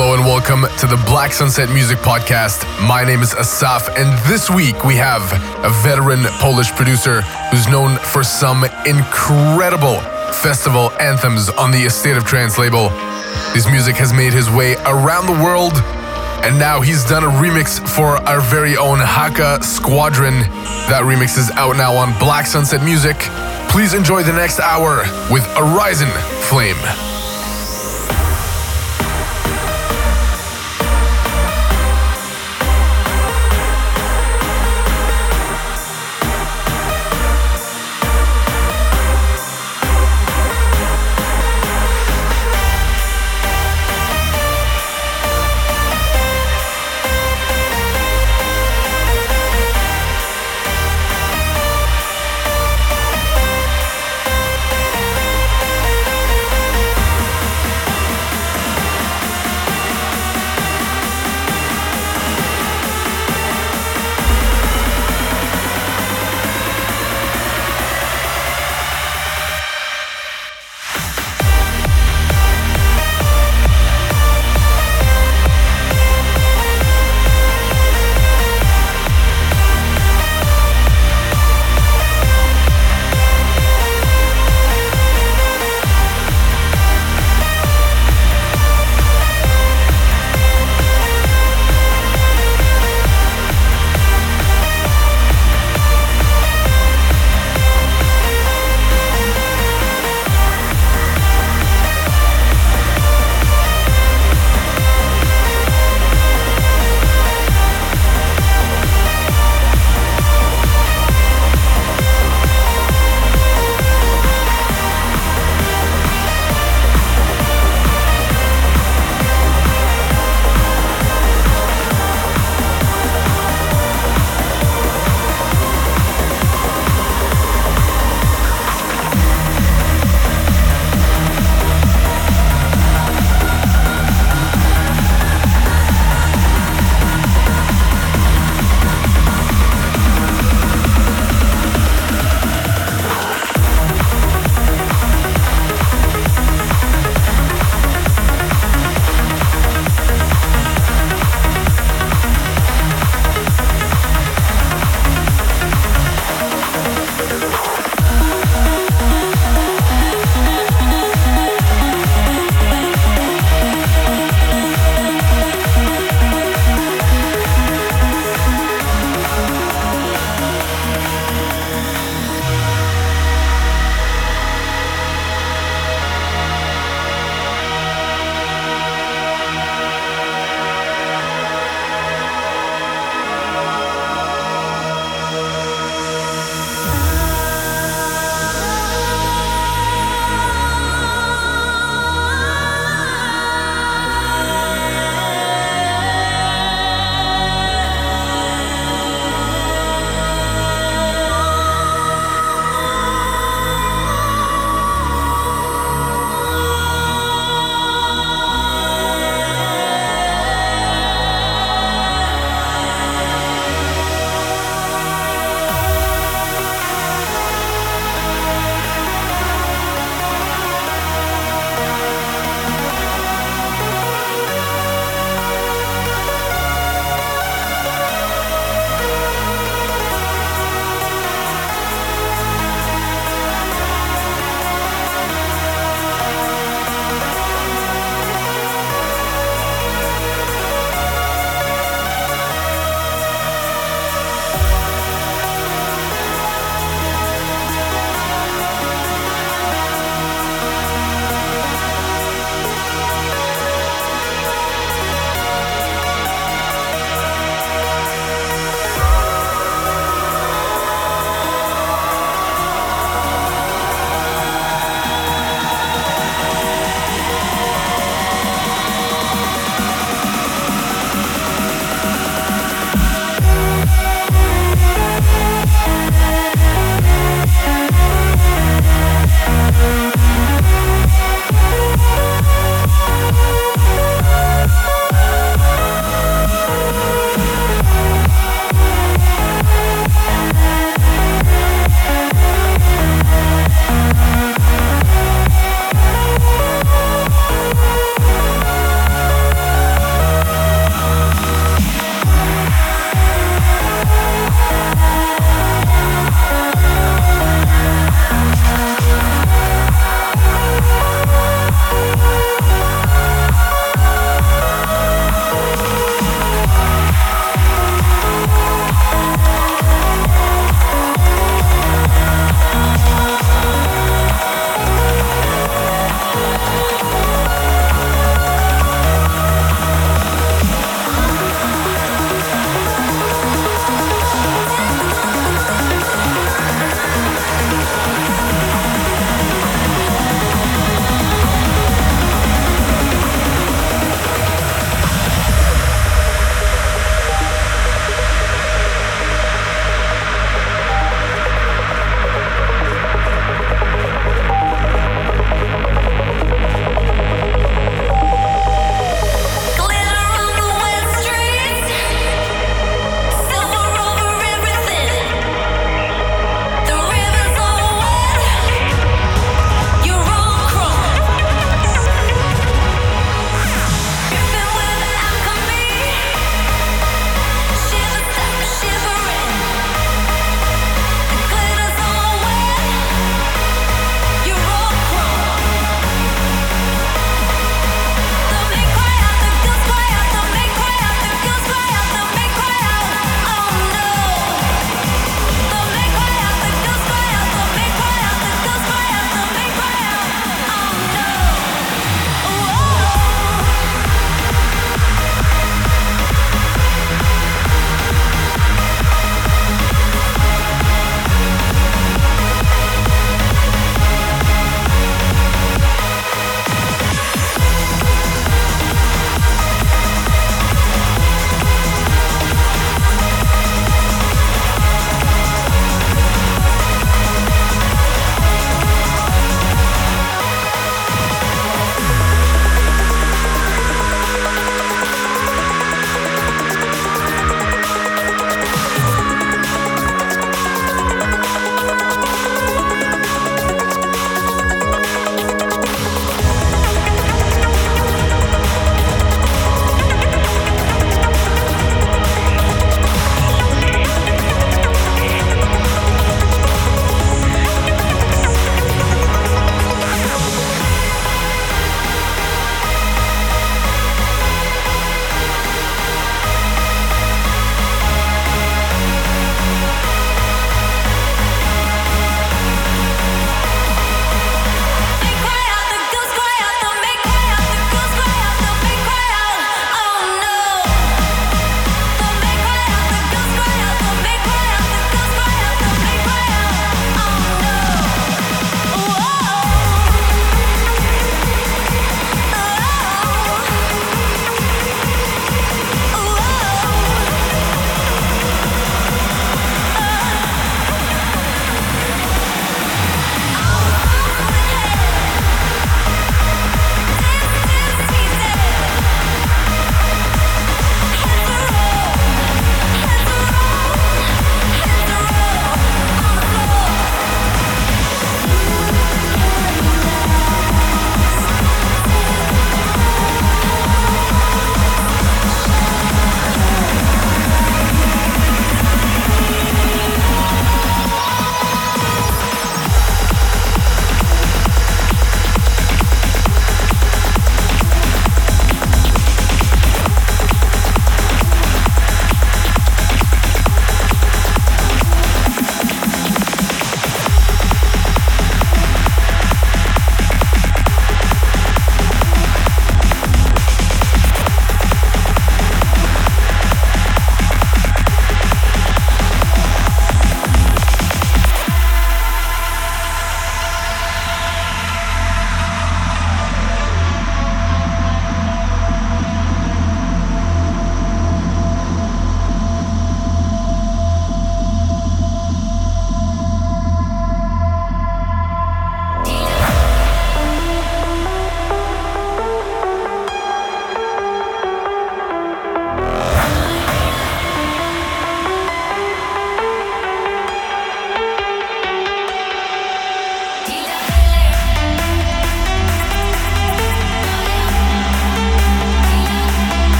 Hello and welcome to the Black Sunset Music Podcast. My name is Asaf, and this week we have a veteran Polish producer who's known for some incredible festival anthems on the A State of Trance label. His music has made his way around the world, and now he's done a remix for our very own Haka Squadron. That remix is out now on Black Sunset Music. Please enjoy the next hour with Arisen Flame.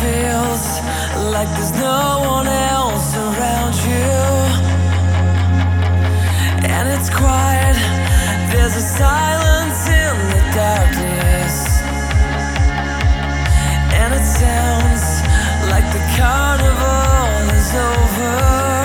feels like there's no one else around you. And it's quiet, there's a silence in the darkness. And it sounds like the carnival is over.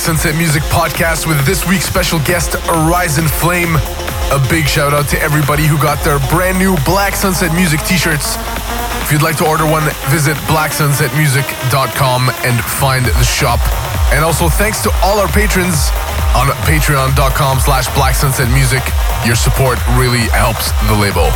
Sunset Music Podcast with this week's special guest, Arisen Flame. A big shout out to everybody who got their brand new Black Sunset Music t shirts. If you'd like to order one, visit blacksunsetmusic.com and find the shop. And also thanks to all our patrons on patreon.com slash blacksunsetmusic. Your support really helps the label.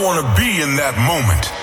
I want to be in that moment.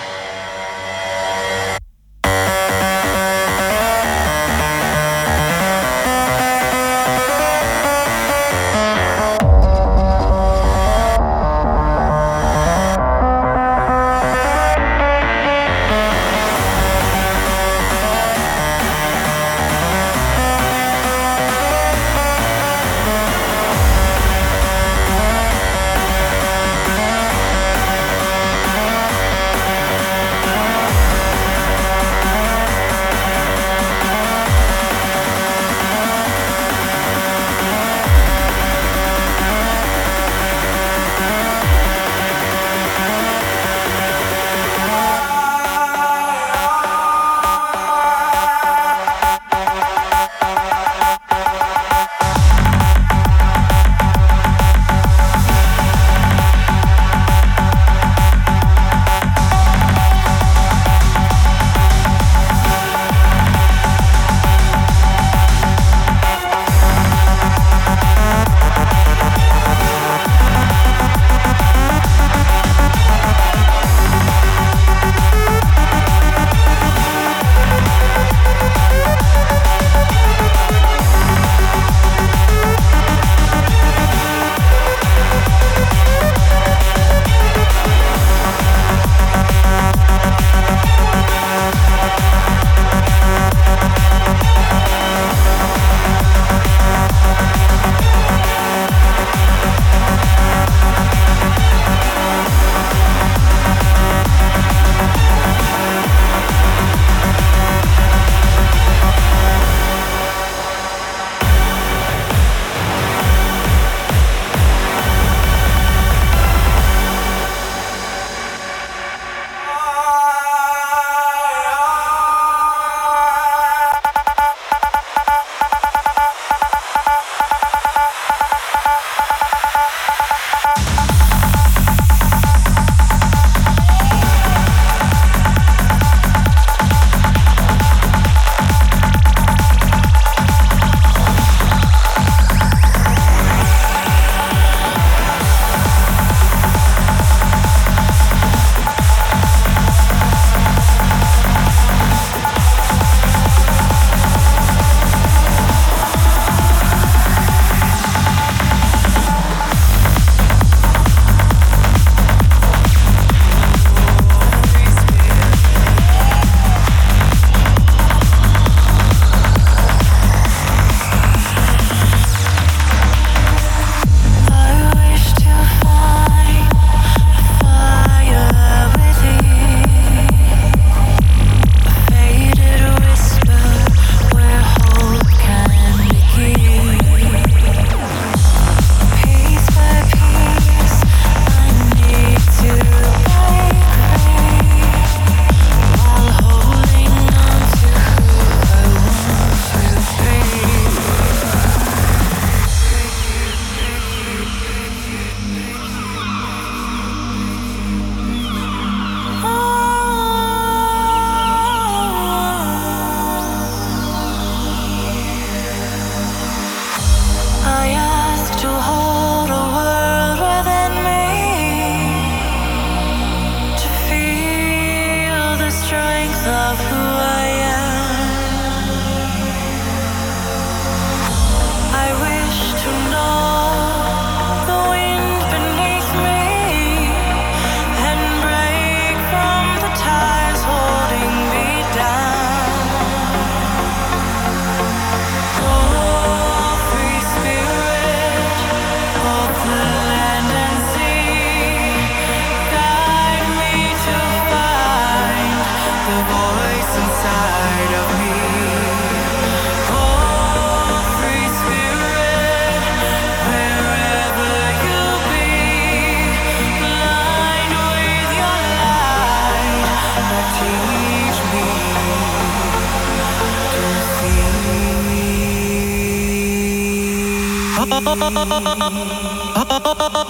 Ha!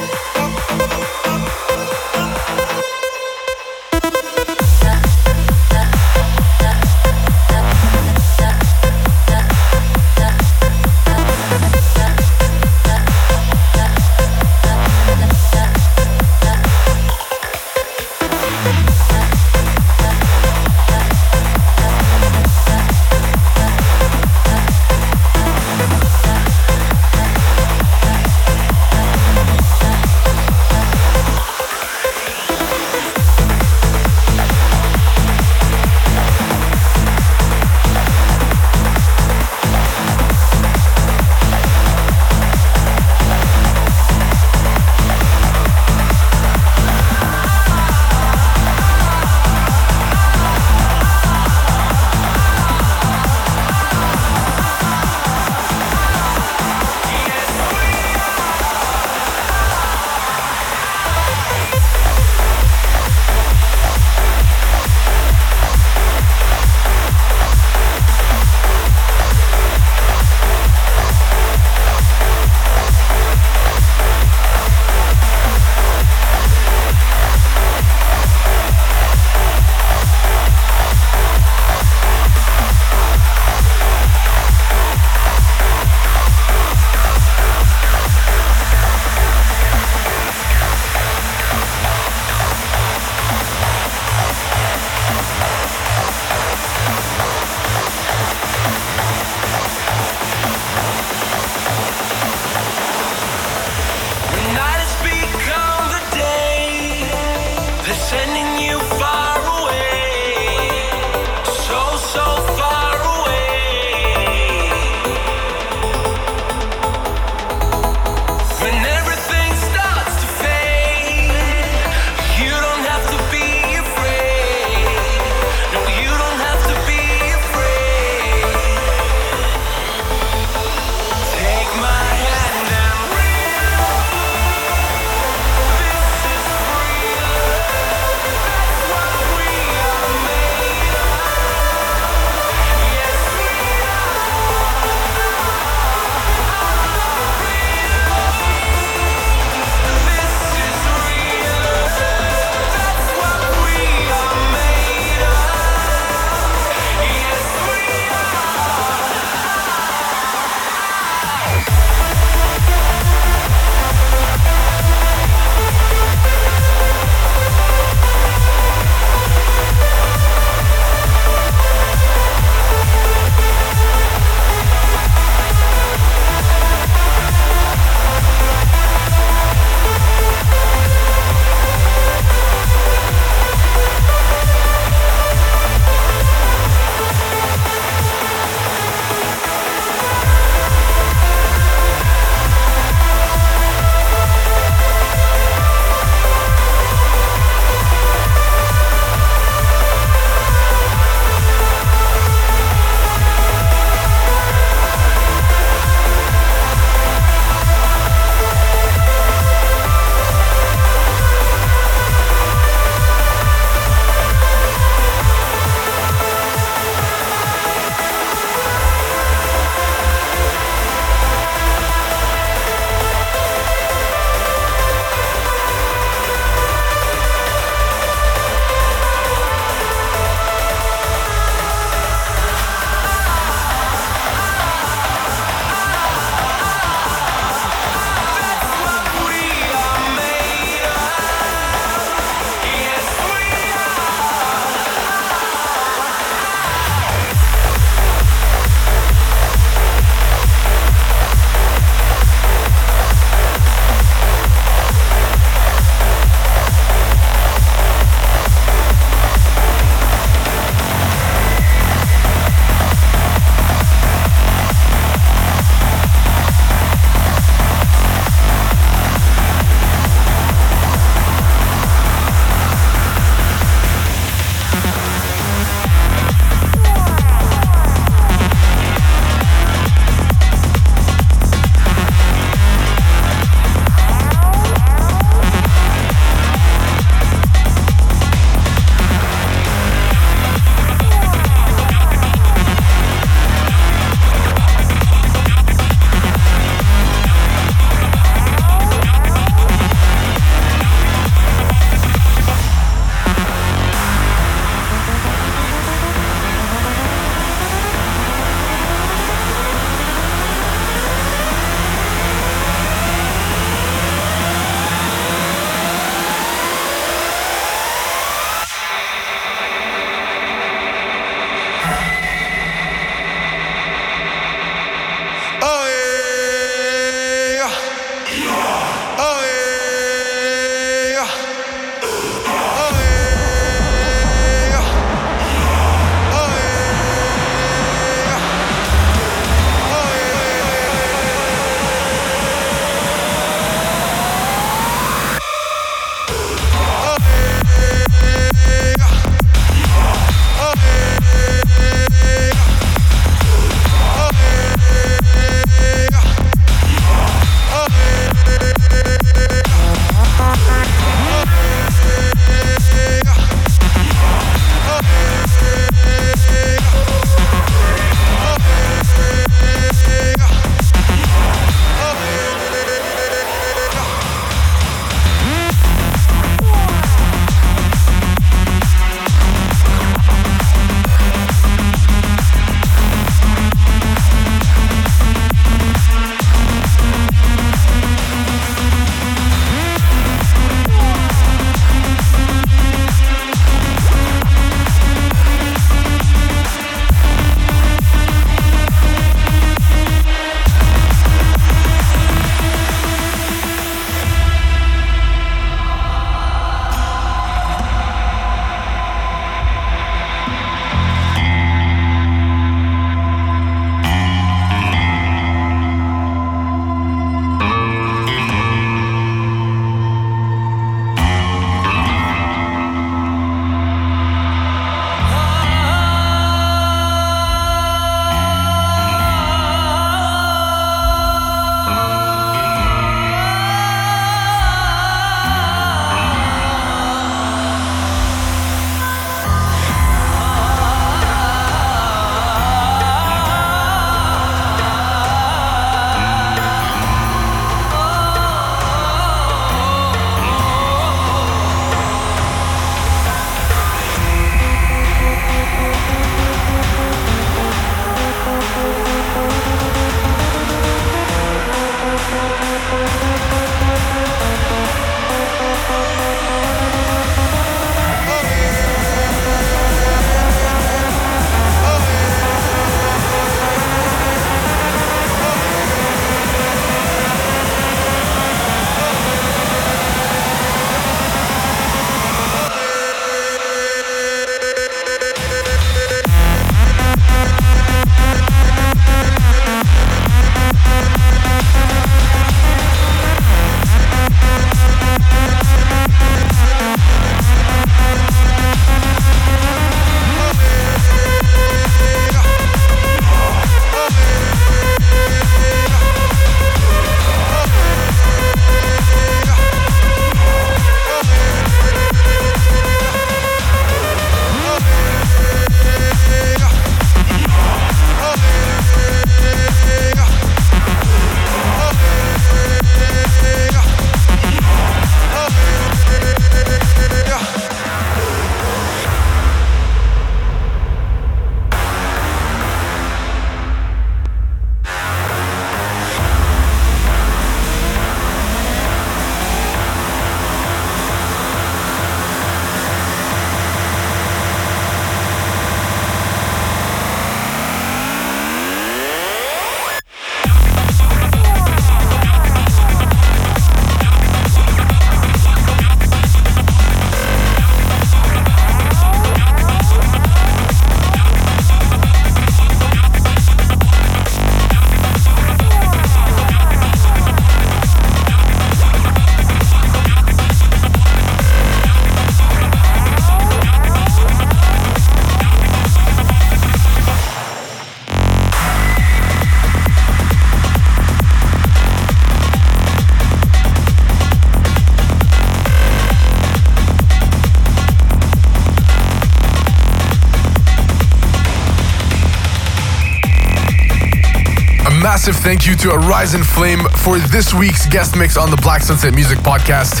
Massive thank you to Arisen Flame for this week's guest mix on the Black Sunset Music Podcast.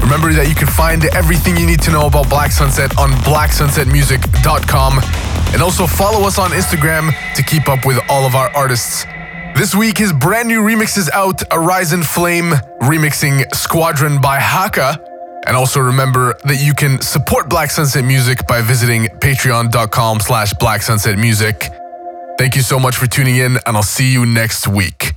Remember that you can find everything you need to know about Black Sunset on blacksunsetmusic.com and also follow us on Instagram to keep up with all of our artists. This week, his brand new remix is out Arisen Flame remixing Squadron by Haka. And also remember that you can support Black Sunset Music by visiting patreon.com slash black sunset music. Thank you so much for tuning in, and I'll see you next week.